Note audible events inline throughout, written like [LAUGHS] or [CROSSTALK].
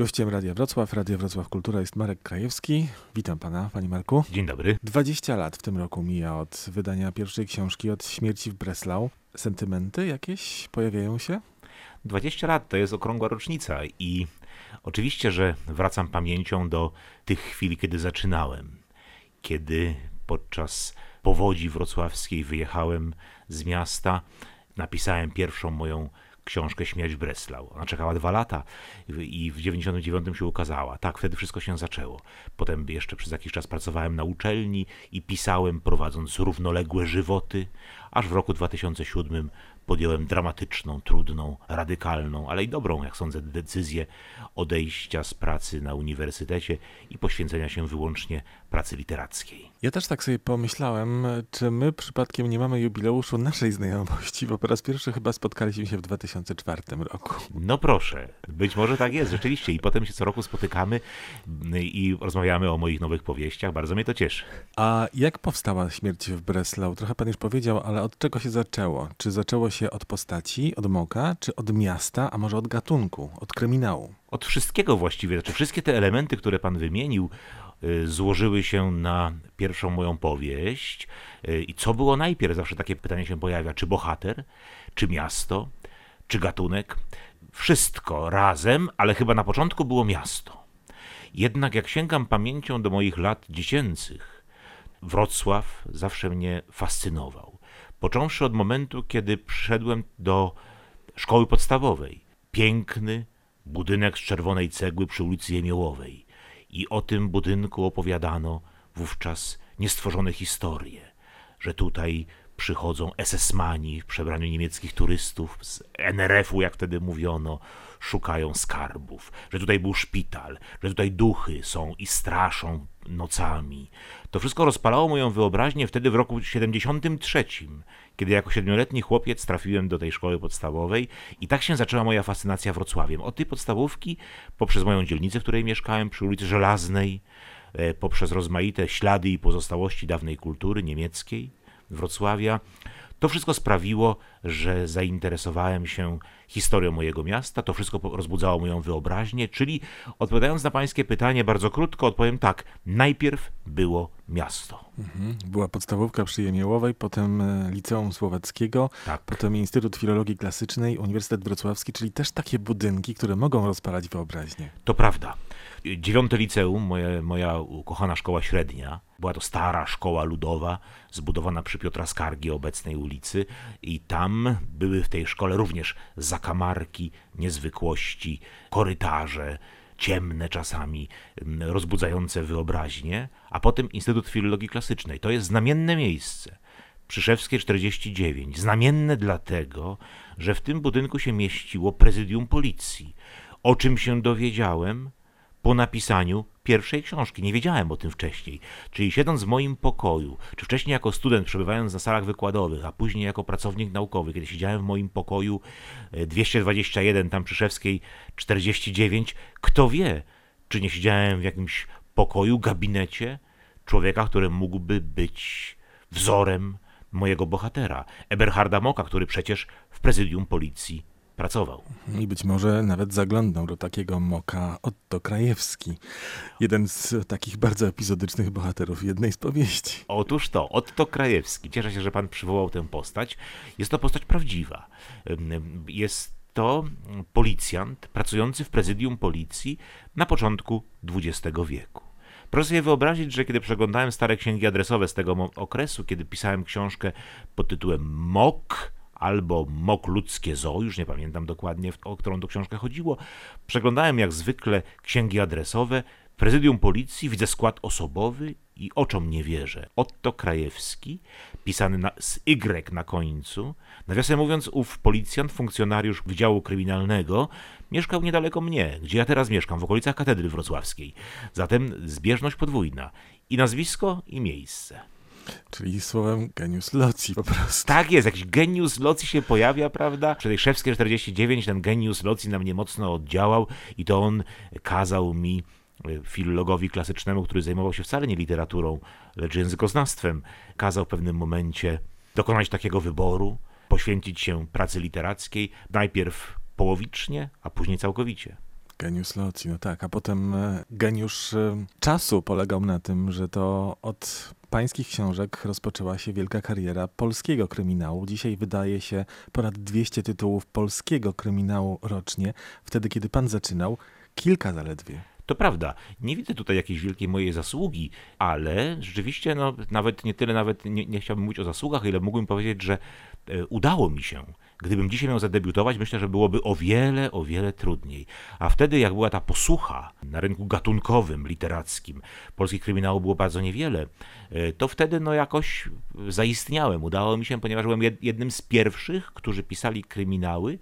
Gościem Radia Wrocław, Radia Wrocław Kultura jest Marek Krajewski. Witam pana, panie Marku. Dzień dobry. 20 lat w tym roku mija od wydania pierwszej książki, od śmierci w Breslau. Sentymenty jakieś pojawiają się? 20 lat to jest okrągła rocznica i oczywiście, że wracam pamięcią do tych chwil, kiedy zaczynałem. Kiedy podczas powodzi wrocławskiej wyjechałem z miasta, napisałem pierwszą moją książkę Śmierć Breslau. Ona czekała dwa lata i w 99 się ukazała. Tak, wtedy wszystko się zaczęło. Potem jeszcze przez jakiś czas pracowałem na uczelni i pisałem, prowadząc równoległe żywoty, aż w roku 2007 podjąłem dramatyczną, trudną, radykalną, ale i dobrą, jak sądzę, decyzję odejścia z pracy na uniwersytecie i poświęcenia się wyłącznie pracy literackiej. Ja też tak sobie pomyślałem, czy my przypadkiem nie mamy jubileuszu naszej znajomości, bo po raz pierwszy chyba spotkaliśmy się w 2004 roku. No proszę, być może tak jest, rzeczywiście. I potem się co roku spotykamy i rozmawiamy o moich nowych powieściach. Bardzo mnie to cieszy. A jak powstała śmierć w Breslau? Trochę pan już powiedział, ale od czego się zaczęło? Czy zaczęło się od postaci, od Moka, czy od miasta, a może od gatunku, od kryminału? Od wszystkiego właściwie. Znaczy wszystkie te elementy, które pan wymienił, y, złożyły się na pierwszą moją powieść. Y, I co było najpierw? Zawsze takie pytanie się pojawia. Czy bohater, czy miasto, czy gatunek? Wszystko razem, ale chyba na początku było miasto. Jednak jak sięgam pamięcią do moich lat dziecięcych, Wrocław zawsze mnie fascynował. Począwszy od momentu, kiedy przyszedłem do szkoły podstawowej. Piękny budynek z czerwonej cegły przy ulicy Jemiołowej. I o tym budynku opowiadano wówczas niestworzone historie, że tutaj przychodzą SS-mani w przebraniu niemieckich turystów z NRF-u, jak wtedy mówiono, szukają skarbów, że tutaj był szpital, że tutaj duchy są i straszą nocami. To wszystko rozpalało moją wyobraźnię wtedy w roku 73, kiedy jako siedmioletni chłopiec trafiłem do tej szkoły podstawowej i tak się zaczęła moja fascynacja Wrocławiem. Od tej podstawówki, poprzez moją dzielnicę, w której mieszkałem, przy ulicy Żelaznej, e, poprzez rozmaite ślady i pozostałości dawnej kultury niemieckiej, Wrocławia, to wszystko sprawiło, że zainteresowałem się historią mojego miasta, to wszystko rozbudzało moją wyobraźnię, czyli odpowiadając na pańskie pytanie bardzo krótko, odpowiem tak. Najpierw było miasto. Mhm. Była podstawówka przy Jemiołowej, potem e, Liceum Słowackiego, tak. potem Instytut Filologii Klasycznej, Uniwersytet Wrocławski, czyli też takie budynki, które mogą rozpalać wyobraźnię. To prawda. Dziewiąte liceum, moja, moja ukochana szkoła średnia, była to stara szkoła ludowa, zbudowana przy Piotra Skargi, obecnej ulicy, i tam były w tej szkole również zakamarki, niezwykłości, korytarze, ciemne czasami, rozbudzające wyobraźnię, a potem Instytut Filologii Klasycznej. To jest znamienne miejsce. Przyszewskie 49. Znamienne dlatego, że w tym budynku się mieściło prezydium policji. O czym się dowiedziałem po napisaniu pierwszej książki. Nie wiedziałem o tym wcześniej. Czyli siedząc w moim pokoju, czy wcześniej jako student przebywając na salach wykładowych, a później jako pracownik naukowy, kiedy siedziałem w moim pokoju 221 e, tam Przyszewskiej 49, kto wie, czy nie siedziałem w jakimś pokoju, gabinecie człowieka, który mógłby być wzorem mojego bohatera, Eberharda Moka, który przecież w prezydium policji pracował. I być może nawet zaglądnął do takiego moka Otto Krajewski. Jeden z takich bardzo epizodycznych bohaterów jednej z powieści. Otóż to, Otto Krajewski. Cieszę się, że pan przywołał tę postać. Jest to postać prawdziwa. Jest to policjant pracujący w prezydium policji na początku XX wieku. Proszę sobie wyobrazić, że kiedy przeglądałem stare księgi adresowe z tego okresu, kiedy pisałem książkę pod tytułem Mok, albo Mok ludzkie zoo, już nie pamiętam dokładnie, o którą to książkę chodziło. Przeglądałem jak zwykle księgi adresowe, prezydium policji, widzę skład osobowy i oczom nie wierzę. Otto Krajewski, pisany na, z Y na końcu. Nawiasem mówiąc, ów policjant, funkcjonariusz Wydziału Kryminalnego, mieszkał niedaleko mnie, gdzie ja teraz mieszkam, w okolicach Katedry Wrocławskiej. Zatem zbieżność podwójna. I nazwisko, i miejsce. Czyli słowem genius loci po prostu. Tak jest, jakiś genius loci się pojawia, prawda? Szewskiej 49 ten genius loci na mnie mocno oddziałał i to on kazał mi e, filologowi klasycznemu, który zajmował się wcale nie literaturą, lecz językoznawstwem, kazał w pewnym momencie dokonać takiego wyboru, poświęcić się pracy literackiej, najpierw połowicznie, a później całkowicie. Geniusz loci, no tak. A potem e, geniusz e, czasu polegał na tym, że to od pańskich książek rozpoczęła się wielka kariera polskiego kryminału. Dzisiaj wydaje się ponad 200 tytułów polskiego kryminału rocznie. Wtedy, kiedy pan zaczynał, kilka zaledwie. To prawda, nie widzę tutaj jakiejś wielkiej mojej zasługi, ale rzeczywiście, no, nawet nie tyle, nawet nie, nie chciałbym mówić o zasługach, ile mógłbym powiedzieć, że e, udało mi się. Gdybym dzisiaj miał zadebiutować, myślę, że byłoby o wiele, o wiele trudniej. A wtedy, jak była ta posłucha na rynku gatunkowym, literackim, polskich kryminałów było bardzo niewiele, e, to wtedy no jakoś zaistniałem. Udało mi się, ponieważ byłem jednym z pierwszych, którzy pisali kryminały,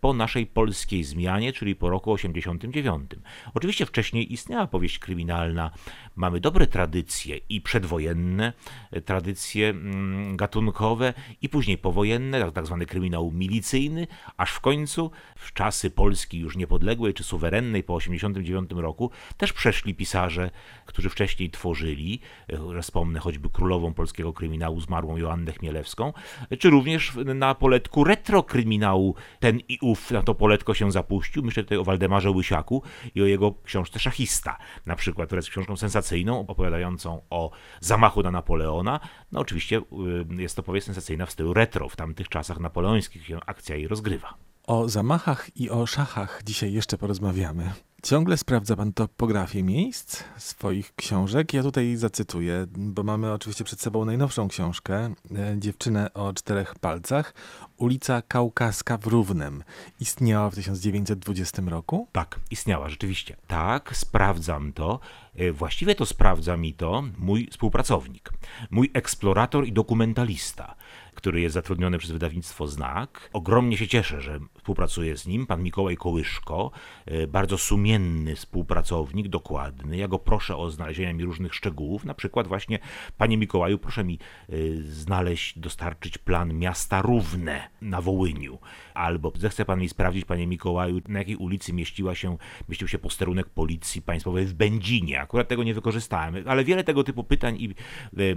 po naszej polskiej zmianie, czyli po roku 89. Oczywiście wcześniej istniała powieść kryminalna. Mamy dobre tradycje i przedwojenne, e, tradycje mm, gatunkowe i później powojenne, tak, tak zwany kryminał milicyjny, aż w końcu w czasy Polski już niepodległej czy suwerennej po 89 roku też przeszli pisarze, którzy wcześniej tworzyli, e, wspomnę choćby królową polskiego kryminału zmarłą Joannę Chmielewską, czy również na poletku retrokryminału ten i ów na to poletko się zapuścił. Myślę tutaj o Waldemarze Łysiaku i o jego książce Szachista, na przykład, która jest książką sensacyjną, opowiadającą o zamachu na Napoleona. No oczywiście y, jest to powieść sensacyjna w stylu retro. W tamtych czasach napoleońskich się akcja jej rozgrywa. O zamachach i o szachach dzisiaj jeszcze porozmawiamy. Ciągle sprawdza pan topografię miejsc swoich książek. Ja tutaj zacytuję, bo mamy oczywiście przed sobą najnowszą książkę, e, Dziewczynę o czterech palcach. Ulica Kaukaska w Równem. Istniała w 1920 roku? Tak, istniała, rzeczywiście. Tak, sprawdzam to. E, właściwie to sprawdza mi to mój współpracownik, mój eksplorator i dokumentalista który jest zatrudniony przez wydawnictwo Znak. Ogromnie się cieszę, że współpracuję z nim, pan Mikołaj Kołyszko, e, bardzo sumienny współpracownik, dokładny. Ja go proszę o znalezienie mi różnych szczegółów, na przykład właśnie, panie Mikołaju, proszę mi e, znaleźć, dostarczyć plan miasta Równe na Wołyniu, albo zechce pan mi sprawdzić, panie Mikołaju, na jakiej ulicy mieściła się, mieścił się posterunek policji państwowej w Będzinie. Akurat tego nie wykorzystałem, ale wiele tego typu pytań i,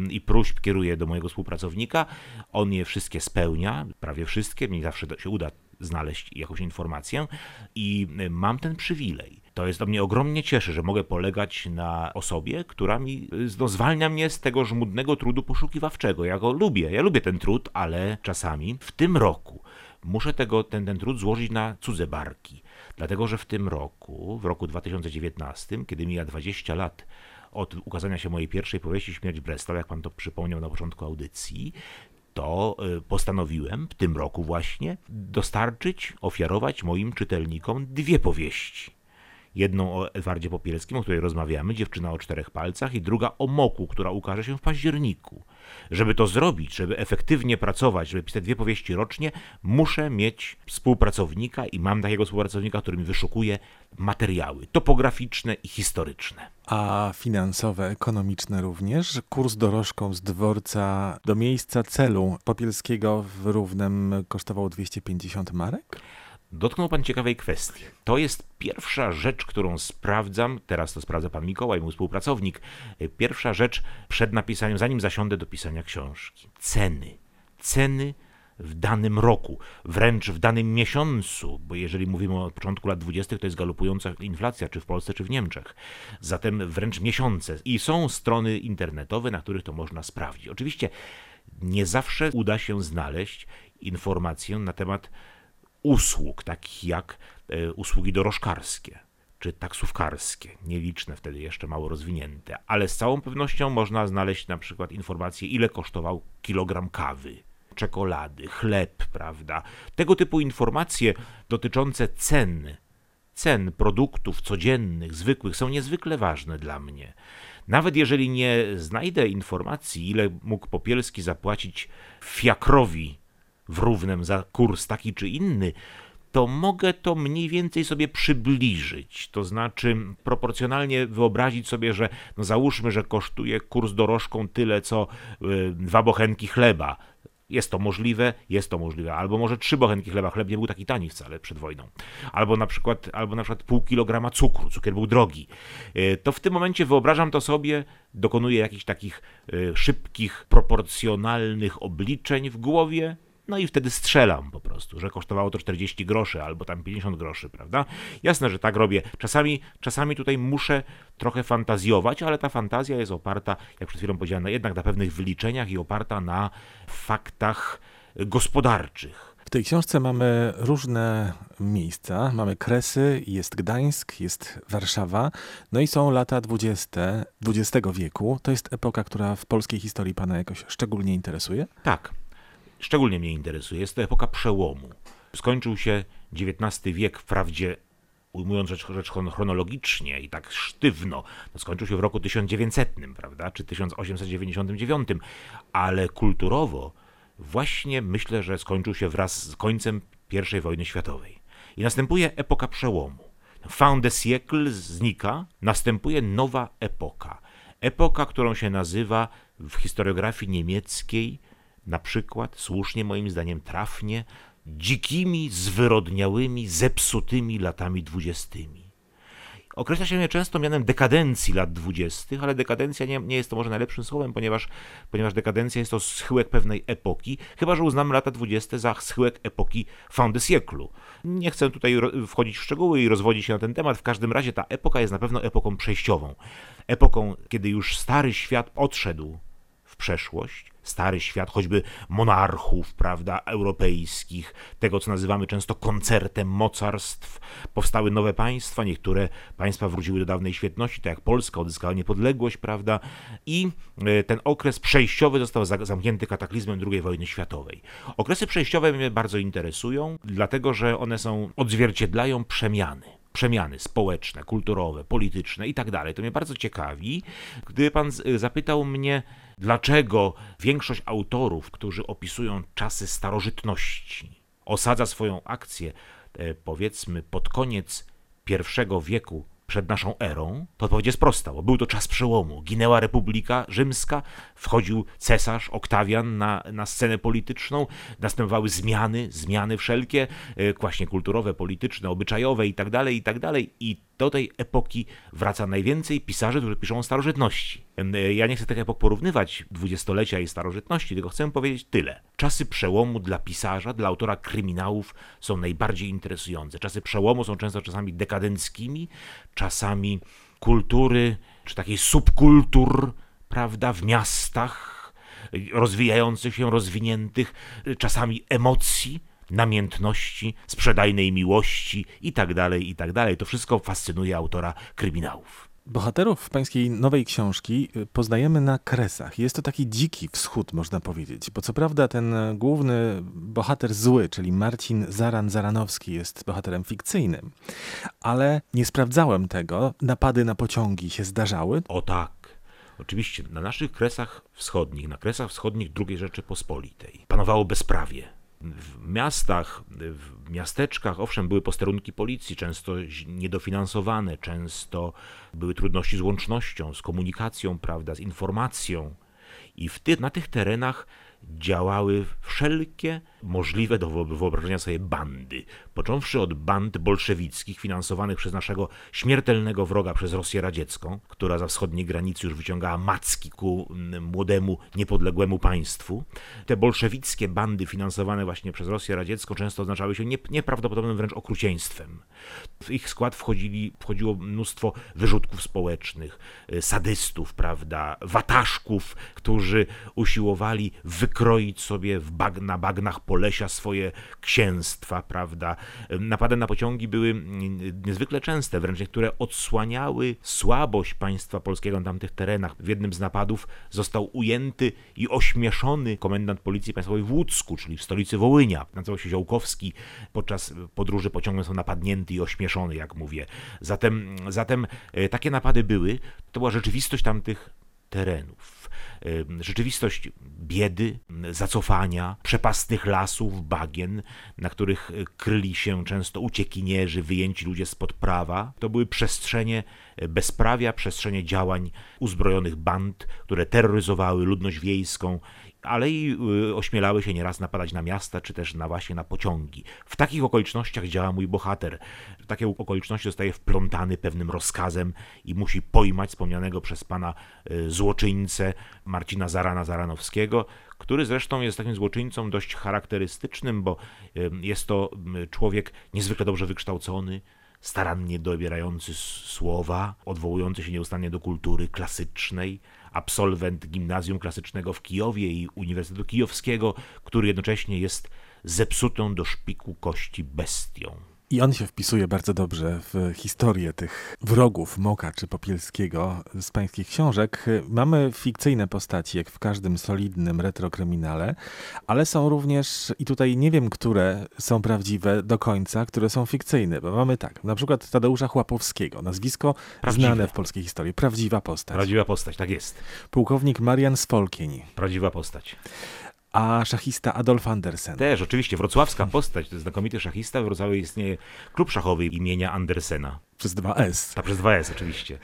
i próśb kieruję do mojego współpracownika. On je wszystkie spełnia, prawie wszystkie, mi zawsze się uda znaleźć jakąś informację i mam ten przywilej. To jest do mnie ogromnie cieszy, że mogę polegać na osobie, która mi y, no, zwalnia mnie z tego żmudnego trudu poszukiwawczego. Ja go lubię, ja lubię ten trud, ale czasami w tym roku muszę tego, ten, ten trud złożyć na cudze barki. Dlatego, że w tym roku, w roku 2019, kiedy mija 20 lat od ukazania się mojej pierwszej powieści Śmierć Breslau, jak pan to przypomniał na początku audycji, to y, postanowiłem w tym roku właśnie dostarczyć, ofiarować moim czytelnikom dwie powieści. Jedną o Edwardzie Popielskim, o której rozmawiamy, Dziewczyna o czterech palcach, i druga o Moku, która ukaże się w październiku. Żeby to zrobić, żeby efektywnie pracować, żeby pisać dwie powieści rocznie, muszę mieć współpracownika i mam takiego współpracownika, który mi wyszukuje materiały topograficzne i historyczne. A finansowe, ekonomiczne również. Kurs dorożką z dworca do miejsca celu Popielskiego w Równem kosztował 250 marek? Dotknął Pan ciekawej kwestii. To jest pierwsza rzecz, którą sprawdzam, teraz to sprawdza Pan Mikołaj, mój współpracownik, pierwsza rzecz przed napisaniem, zanim zasiądę do pisania książki. Ceny. Ceny w danym roku, wręcz w danym miesiącu, bo jeżeli mówimy o początku lat 20., to jest galopująca inflacja, czy w Polsce, czy w Niemczech. Zatem wręcz miesiące. I są strony internetowe, na których to można sprawdzić. Oczywiście nie zawsze uda się znaleźć informację na temat usług, takich jak e, usługi dorożkarskie czy taksówkarskie, nieliczne wtedy jeszcze mało rozwinięte, ale z całą pewnością można znaleźć na przykład informację, ile kosztował kilogram kawy, czekolady, chleb, prawda? Tego typu informacje dotyczące cen, cen produktów codziennych, zwykłych, są niezwykle ważne dla mnie. Nawet jeżeli nie znajdę informacji, ile mógł Popielski zapłacić fiakrowi w równym za kurs taki czy inny, to mogę to mniej więcej sobie przybliżyć. To znaczy proporcjonalnie wyobrazić sobie, że no załóżmy, że kosztuje kurs dorożką tyle co y, dwa bochenki chleba. Jest to możliwe, jest to możliwe. Albo może trzy bochenki chleba. Chleb nie był taki tani wcale przed wojną. Albo na przykład, albo na przykład pół kilograma cukru. Cukier był drogi. Y, to w tym momencie wyobrażam to sobie, dokonuję jakichś takich y, szybkich, proporcjonalnych obliczeń w głowie No i wtedy strzelam po prostu, że kosztowało to 40 groszy albo tam 50 groszy, prawda? Jasne, że tak robię. Czasami, czasami tutaj muszę trochę fantazjować, ale ta fantazja jest oparta, jak przed chwilą powiedziałem, jednak na pewnych wyliczeniach i oparta na faktach gospodarczych. W tej książce mamy różne miejsca. Mamy Kresy, jest Gdańsk, jest Warszawa, no i są lata 20 XX wieku. To jest epoka, która w polskiej historii pana jakoś szczególnie interesuje? Tak, szczególnie mnie interesuje. Jest to epoka przełomu. Skończył się XIX wiek, wprawdzie ujmując rzecz, rzecz chronologicznie i tak sztywno, to skończył się w roku 1900, prawda, czy 1899, ale kulturowo właśnie myślę, że skończył się wraz z końcem I wojny światowej. I następuje epoka przełomu. Fin de siècle znika, następuje nowa epoka. Epoka, którą się nazywa w historiografii niemieckiej, na przykład, słusznie moim zdaniem trafnie, dzikimi, zwyrodniałymi, zepsutymi latami dwudziestymi. Określa się je często mianem dekadencji lat dwudziestych, ale dekadencja nie, nie jest to może najlepszym słowem, ponieważ, ponieważ dekadencja jest to schyłek pewnej epoki, chyba że uznamy lata dwudzieste za schyłek epoki fin de siècle. Nie chcę tutaj wchodzić w szczegóły i rozwodzić się na ten temat, w każdym razie ta epoka jest na pewno epoką przejściową. Epoką, kiedy już stary świat odszedł w przeszłość, stary świat, choćby monarchów, prawda, europejskich, tego co nazywamy często koncertem mocarstw. Powstały nowe państwa, niektóre państwa wróciły do dawnej świetności, tak jak Polska odzyskała niepodległość, prawda, i e, ten okres przejściowy został zamknięty kataklizmem II wojny światowej. Okresy przejściowe mnie bardzo interesują, dlatego że one są, odzwierciedlają przemiany przemiany społeczne, kulturowe, polityczne i tak dalej. To mnie bardzo ciekawi. Gdyby pan zapytał mnie, dlaczego większość autorów, którzy opisują czasy starożytności, osadza swoją akcję, e, powiedzmy, pod koniec I wieku przed naszą erą, to odpowiedź jest prosta, bo był to czas przełomu. Ginęła Republika Rzymska, wchodził cesarz Oktawian na, na scenę polityczną, następowały zmiany, zmiany wszelkie, e, właśnie kulturowe, polityczne, obyczajowe itd., tak itd. Tak I do tej epoki wraca najwięcej pisarzy, którzy piszą o starożytności. E, ja nie chcę tych epok porównywać, dwudziestolecia i starożytności, tylko chcę powiedzieć tyle. Czasy przełomu dla pisarza, dla autora kryminałów są najbardziej interesujące. Czasy przełomu są często czasami dekadenckimi, czasami kultury, czy takiej subkultur, prawda, w miastach, rozwijających się, rozwiniętych, czasami emocji, namiętności, sprzedajnej miłości itd., tak itd. Tak to wszystko fascynuje autora kryminałów. Bohaterów pańskiej nowej książki y, poznajemy na kresach. Jest to taki dziki wschód, można powiedzieć, bo co prawda ten główny bohater zły, czyli Marcin Zaran-Zaranowski jest bohaterem fikcyjnym, ale nie sprawdzałem tego. Napady na pociągi się zdarzały? O tak. Oczywiście na naszych kresach wschodnich, na kresach wschodnich II Rzeczypospolitej panowało bezprawie w miastach, w miasteczkach, owszem, były posterunki policji, często niedofinansowane, często były trudności z łącznością, z komunikacją, prawda, z informacją. I w ty, na tych terenach działały wszelkie możliwe do wyobrażenia sobie bandy, począwszy od band bolszewickich finansowanych przez naszego śmiertelnego wroga, przez Rosję Radziecką, która za wschodniej granicy już wyciągała macki ku młodemu, niepodległemu państwu. Te bolszewickie bandy finansowane właśnie przez Rosję Radziecką często oznaczały się nieprawdopodobnym wręcz okrucieństwem. W ich skład wchodzili, wchodziło mnóstwo wyrzutków społecznych, y, sadystów, prawda, wataszków, którzy usiłowali wykroić sobie w bag na bagnach Polesia swoje księstwa, prawda. Napady na pociągi były mm, niezwykle częste, wręcz niektóre odsłaniały słabość państwa polskiego na tamtych terenach. W jednym z napadów został ujęty i ośmieszony komendant Policji Państwowej w Łódzku, czyli w stolicy Wołynia. Nazywał się Ziołkowski. Podczas podróży pociągiem został napadnięty i ośmieszony, jak mówię. Zatem, zatem e, takie napady były. To była rzeczywistość tamtych terenów rzeczywistość biedy, zacofania, przepastnych lasów, bagien, na których e, kryli się często uciekinierzy, wyjęci ludzie spod prawa. To były przestrzenie e, bezprawia, przestrzenie działań uzbrojonych band, które terroryzowały ludność wiejską ale i y, ośmielały się nieraz napadać na miasta, czy też na właśnie na pociągi. W takich okolicznościach działa mój bohater. W takie okoliczności zostaje wplątany pewnym rozkazem i musi pojmać wspomnianego przez pana y, złoczyńcę Marcina Zarana Zaranowskiego, który zresztą jest takim złoczyńcą dość charakterystycznym, bo y, jest to człowiek niezwykle dobrze wykształcony, starannie dobierający słowa, odwołujący się nieustannie do kultury klasycznej, absolwent gimnazjum klasycznego w Kijowie i Uniwersytetu Kijowskiego, który jednocześnie jest zepsutą do szpiku kości bestią. I on się wpisuje bardzo dobrze w historię tych wrogów Moka czy Popielskiego z pańskich książek. Mamy fikcyjne postaci, jak w każdym solidnym retrokryminale, ale są również, i tutaj nie wiem, które są prawdziwe do końca, które są fikcyjne, bo mamy tak, na przykład Tadeusza Chłapowskiego, nazwisko Prawdziwe. znane w polskiej historii, prawdziwa postać. Prawdziwa postać, tak jest. Pułkownik Marian Spolkień. Prawdziwa postać a szachista Adolf Andersen. Też, oczywiście, wrocławska postać, to jest znakomity szachista, w Wrocławiu istnieje klub szachowy imienia Andersena. Przez 2S. Tak, przez 2S, oczywiście.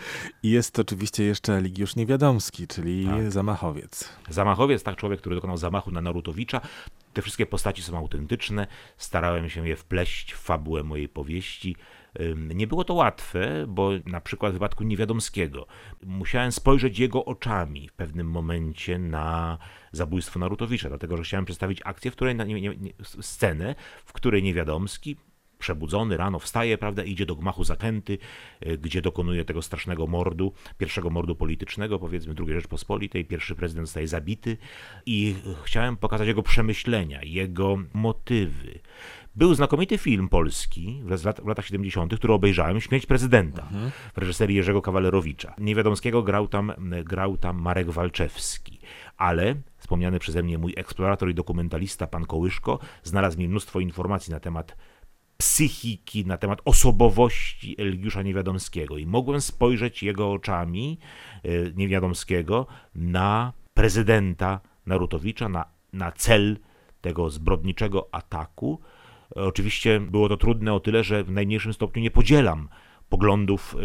I jest oczywiście jeszcze Eligiusz Niewiadomski, czyli tak. zamachowiec. Zamachowiec, tak, człowiek, który dokonał zamachu na Narutowicza. Te wszystkie postaci są autentyczne. Starałem się je wpleść w fabułę mojej powieści. Nie było to łatwe, bo na przykład w wypadku Niewiadomskiego musiałem spojrzeć jego oczami w pewnym momencie na zabójstwo Narutowicza, dlatego że chciałem przedstawić akcję, w której, nie, nie, scenę, w której Niewiadomski przebudzony rano wstaje, prawda, idzie do gmachu Zakęty, e, gdzie dokonuje tego strasznego mordu, pierwszego mordu politycznego, powiedzmy, II Rzeczpospolitej, pierwszy prezydent zostaje zabity i chciałem pokazać jego przemyślenia, jego motywy. Był znakomity film polski w, lat, w latach 70., który obejrzałem, Śmierć prezydenta mhm. w reżyserii Jerzego Kawalerowicza. Niewiadomskiego grał tam, grał tam Marek Walczewski, ale wspomniany przeze mnie mój eksplorator i dokumentalista, pan Kołyszko, znalazł mi mnóstwo informacji na temat psychiki, na temat osobowości Eligiusza Niewiadomskiego i mogłem spojrzeć jego oczami e, Niewiadomskiego na prezydenta Narutowicza, na, na cel tego zbrodniczego ataku. Oczywiście było to trudne o tyle, że w najmniejszym stopniu nie podzielam poglądów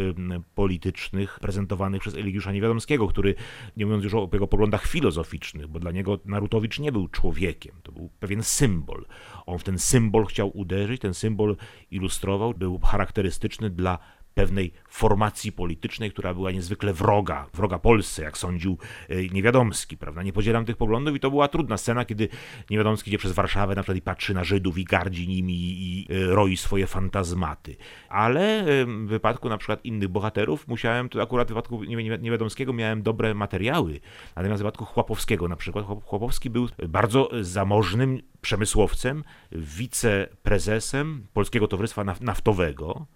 politycznych prezentowanych przez Eligiusza Niewiadomskiego, który, nie mówiąc już o jego poglądach filozoficznych, bo dla niego Narutowicz nie był człowiekiem, to był pewien symbol. On w ten symbol chciał uderzyć, ten symbol ilustrował, był charakterystyczny dla pewnej formacji politycznej, która była niezwykle wroga, wroga Polsce, jak sądził e, Niewiadomski, prawda? Nie podzielam tych poglądów i to była trudna scena, kiedy Niewiadomski idzie przez Warszawę na przykład i patrzy na Żydów i gardzi nimi i e, roi swoje fantazmaty. Ale e, w wypadku na przykład innych bohaterów musiałem, to akurat w wypadku Niewiadomskiego miałem dobre materiały, natomiast w wypadku Chłopowskiego na przykład, Chłopowski był bardzo zamożnym przemysłowcem, wiceprezesem Polskiego Towarzystwa Naftowego,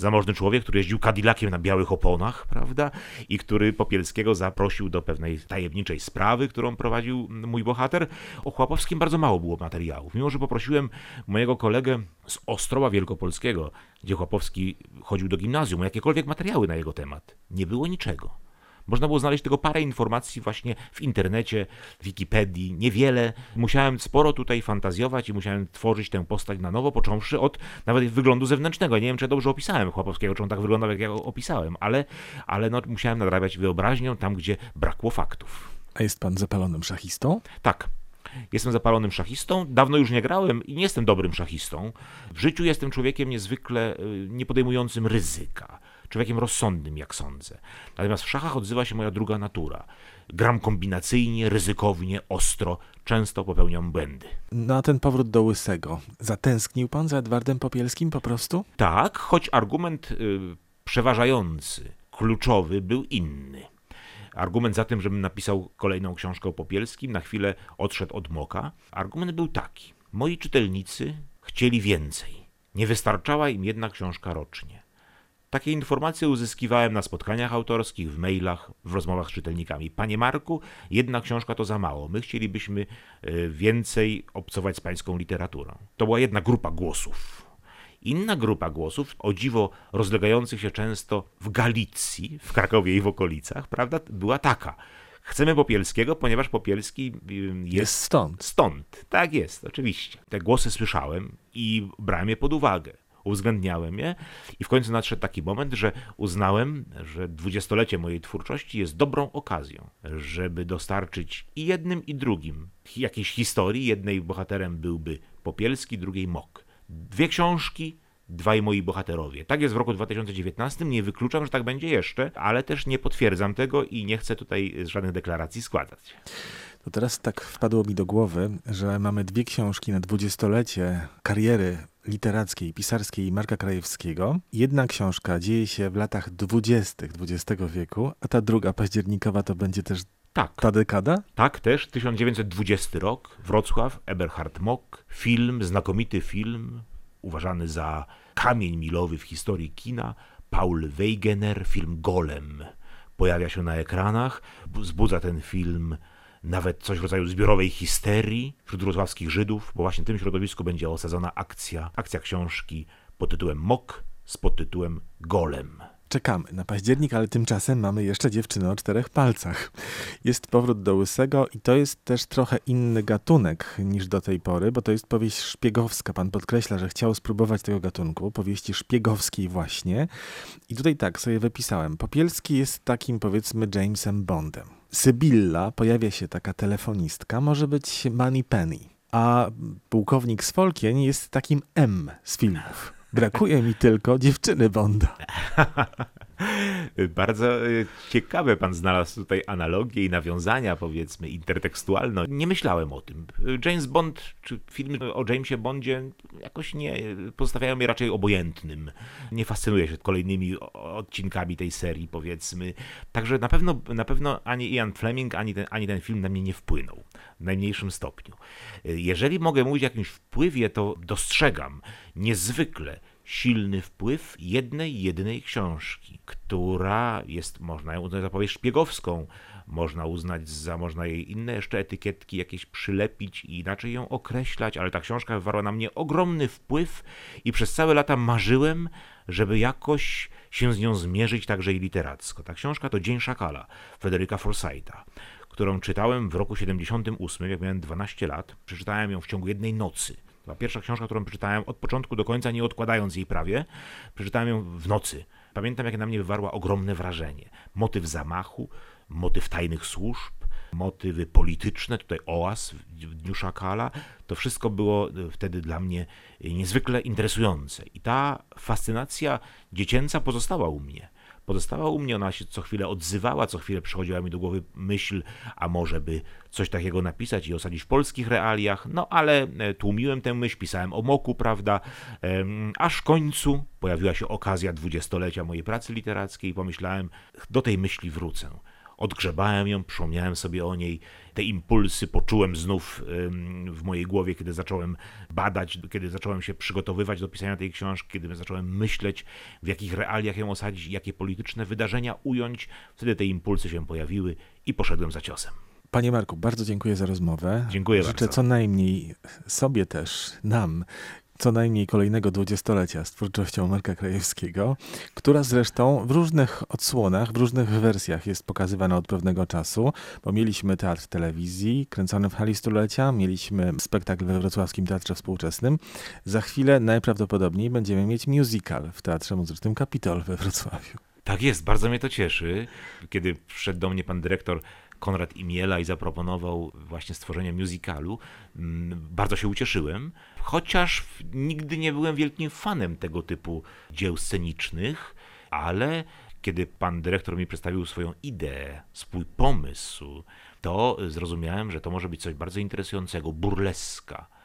zamożny człowiek, który jeździł Cadillaciem na białych oponach, prawda? I który Popielskiego zaprosił do pewnej tajemniczej sprawy, którą prowadził mój bohater. O Chłapowskim bardzo mało było materiałów. Mimo, że poprosiłem mojego kolegę z Ostrowa Wielkopolskiego, gdzie Chłapowski chodził do gimnazjum, jakiekolwiek materiały na jego temat. Nie było niczego. Można było znaleźć tylko parę informacji właśnie w internecie, w Wikipedii, niewiele. Musiałem sporo tutaj fantazjować i musiałem tworzyć tę postać na nowo, począwszy od nawet wyglądu zewnętrznego. Nie wiem, czy ja dobrze opisałem Chłopowskiego, czy on tak wyglądał, jak ja opisałem, ale, ale no, musiałem nadrabiać wyobraźnią tam, gdzie brakło faktów. A jest pan zapalonym szachistą? Tak. Jestem zapalonym szachistą, dawno już nie grałem i nie jestem dobrym szachistą. W życiu jestem człowiekiem niezwykle y, niepodejmującym ryzyka człowiekiem rozsądnym, jak sądzę. Natomiast w szachach odzywa się moja druga natura. Gram kombinacyjnie, ryzykownie, ostro, często popełniam błędy. Na ten powrót do Łysego. Zatęsknił pan za Edwardem Popielskim po prostu? Tak, choć argument y, przeważający, kluczowy był inny. Argument za tym, żebym napisał kolejną książkę o Popielskim, na chwilę odszedł od Moka. Argument był taki. Moi czytelnicy chcieli więcej. Nie wystarczała im jedna książka rocznie. Takie informacje uzyskiwałem na spotkaniach autorskich, w mailach, w rozmowach z czytelnikami. Panie Marku, jedna książka to za mało. My chcielibyśmy e, więcej obcować z pańską literaturą. To była jedna grupa głosów. Inna grupa głosów, o dziwo rozlegających się często w Galicji, w Krakowie i w okolicach, prawda, była taka. Chcemy Popielskiego, ponieważ Popielski jest, jest stąd. Stąd, tak jest, oczywiście. Te głosy słyszałem i brałem je pod uwagę. Uwzględniałem je i w końcu nadszedł taki moment, że uznałem, że dwudziestolecie mojej twórczości jest dobrą okazją, żeby dostarczyć i jednym i drugim jakiejś historii. Jednej bohaterem byłby Popielski, drugiej Mok. Dwie książki, dwaj moi bohaterowie. Tak jest w roku 2019, nie wykluczam, że tak będzie jeszcze, ale też nie potwierdzam tego i nie chcę tutaj żadnych deklaracji składać. To teraz tak wpadło mi do głowy, że mamy dwie książki na dwudziestolecie kariery literackiej, pisarskiej Marka Krajewskiego. Jedna książka dzieje się w latach dwudziestych XX wieku, a ta druga, październikowa, to będzie też Tak. ta dekada? Tak też, 1920 rok, Wrocław, Eberhard Mock, film, znakomity film, uważany za kamień milowy w historii kina, Paul Wegener, film Golem. Pojawia się na ekranach, wzbudza ten film nawet coś w rodzaju zbiorowej histerii wśród wrocławskich Żydów, bo właśnie w tym środowisku będzie osadzona akcja, akcja książki pod tytułem Mok z podtytułem Golem. Czekamy na październik, ale tymczasem mamy jeszcze dziewczynę o czterech palcach. Jest powrót do Łysego i to jest też trochę inny gatunek niż do tej pory, bo to jest powieść szpiegowska. Pan podkreśla, że chciał spróbować tego gatunku, powieści szpiegowskiej właśnie. I tutaj tak sobie wypisałem. Popielski jest takim powiedzmy Jamesem Bondem. Sybilla, pojawia się taka telefonistka, może być Money Penny. A pułkownik Sfolkien jest takim M z filmów. Brakuje mi tylko dziewczyny Bonda. [LAUGHS] Bardzo y, ciekawe pan znalazł tutaj analogie i nawiązania, powiedzmy, intertekstualne. Nie myślałem o tym. James Bond, czy filmy o Jamesie Bondzie jakoś nie pozostawiają mnie raczej obojętnym. Nie fascynuję się kolejnymi odcinkami tej serii, powiedzmy. Także na pewno, na pewno ani Ian Fleming, ani ten, ani ten film na mnie nie wpłynął. W najmniejszym stopniu. Jeżeli mogę mówić o jakimś wpływie, to dostrzegam niezwykle silny wpływ jednej, jedynej książki, która jest, można ją uznać za powieść szpiegowską, można uznać za, można jej inne jeszcze etykietki jakieś przylepić i inaczej ją określać, ale ta książka wywarła na mnie ogromny wpływ i przez całe lata marzyłem, żeby jakoś się z nią zmierzyć także i literacko. Ta książka to Dzień Szakala, Frederica Forsytha, którą czytałem w roku 78, jak miałem 12 lat. Przeczytałem ją w ciągu jednej nocy. To pierwsza książka, którą przeczytałem od początku do końca, nie odkładając jej prawie. Przeczytałem ją w nocy. Pamiętam, jak na mnie wywarła ogromne wrażenie. Motyw zamachu, motyw tajnych służb, motywy polityczne, tutaj OAS w Dniu Szakala, to wszystko było e, wtedy dla mnie niezwykle interesujące. I ta fascynacja dziecięca pozostała u mnie. Pozostała u mnie, ona się co chwilę odzywała, co chwilę przychodziła mi do głowy myśl, a może by coś takiego napisać i osadzić w polskich realiach, no ale e, tłumiłem tę myśl, pisałem o moku, prawda, aż w końcu pojawiła się okazja dwudziestolecia mojej pracy literackiej i pomyślałem, do tej myśli wrócę. Odgrzebałem ją, przypomniałem sobie o niej. Te impulsy poczułem znów w mojej głowie, kiedy zacząłem badać, kiedy zacząłem się przygotowywać do pisania tej książki, kiedy zacząłem myśleć, w jakich realiach ją osadzić, jakie polityczne wydarzenia ująć. Wtedy te impulsy się pojawiły i poszedłem za ciosem. Panie Marku, bardzo dziękuję za rozmowę. Dziękuję Życzę bardzo. co najmniej sobie też, nam, co najmniej kolejnego dwudziestolecia z twórczością Marka Krajewskiego, która zresztą w różnych odsłonach, w różnych wersjach jest pokazywana od pewnego czasu, bo mieliśmy teatr telewizji kręcony w hali stulecia, mieliśmy spektakl we Wrocławskim Teatrze Współczesnym. Za chwilę najprawdopodobniej będziemy mieć musical w Teatrze Muzycznym Kapitol we Wrocławiu. Tak jest, bardzo mnie to cieszy. Kiedy przyszedł do mnie pan dyrektor Konrad Imiela i zaproponował właśnie stworzenie musicalu, mm, bardzo się ucieszyłem, chociaż nigdy nie byłem wielkim fanem tego typu dzieł scenicznych, ale kiedy pan dyrektor mi przedstawił swoją ideę, swój pomysł, to zrozumiałem, że to może być coś bardzo interesującego, burleska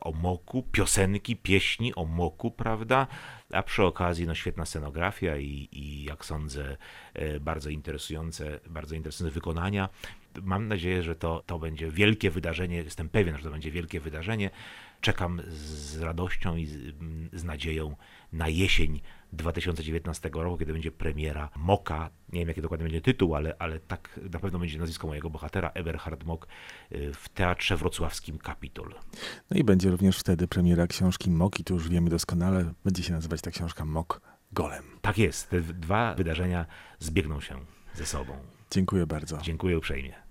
o moku, piosenki, pieśni o moku, prawda? A przy okazji no, świetna scenografia i, i jak sądzę e, bardzo interesujące, bardzo interesujące wykonania. Mam nadzieję, że to, to będzie wielkie wydarzenie, jestem pewien, że to będzie wielkie wydarzenie. Czekam z radością i z, z nadzieją na jesień 2019 roku, kiedy będzie premiera Moka. Nie wiem, jaki dokładnie będzie tytuł, ale, ale tak na pewno będzie nazwisko mojego bohatera, Eberhard Mok, y, w Teatrze Wrocławskim Kapitol. No i będzie również wtedy premiera książki Mok i tu już wiemy doskonale, będzie się nazywać ta książka Mok Golem. Tak jest, te dwa wydarzenia zbiegną się ze sobą. Dziękuję bardzo. Dziękuję uprzejmie.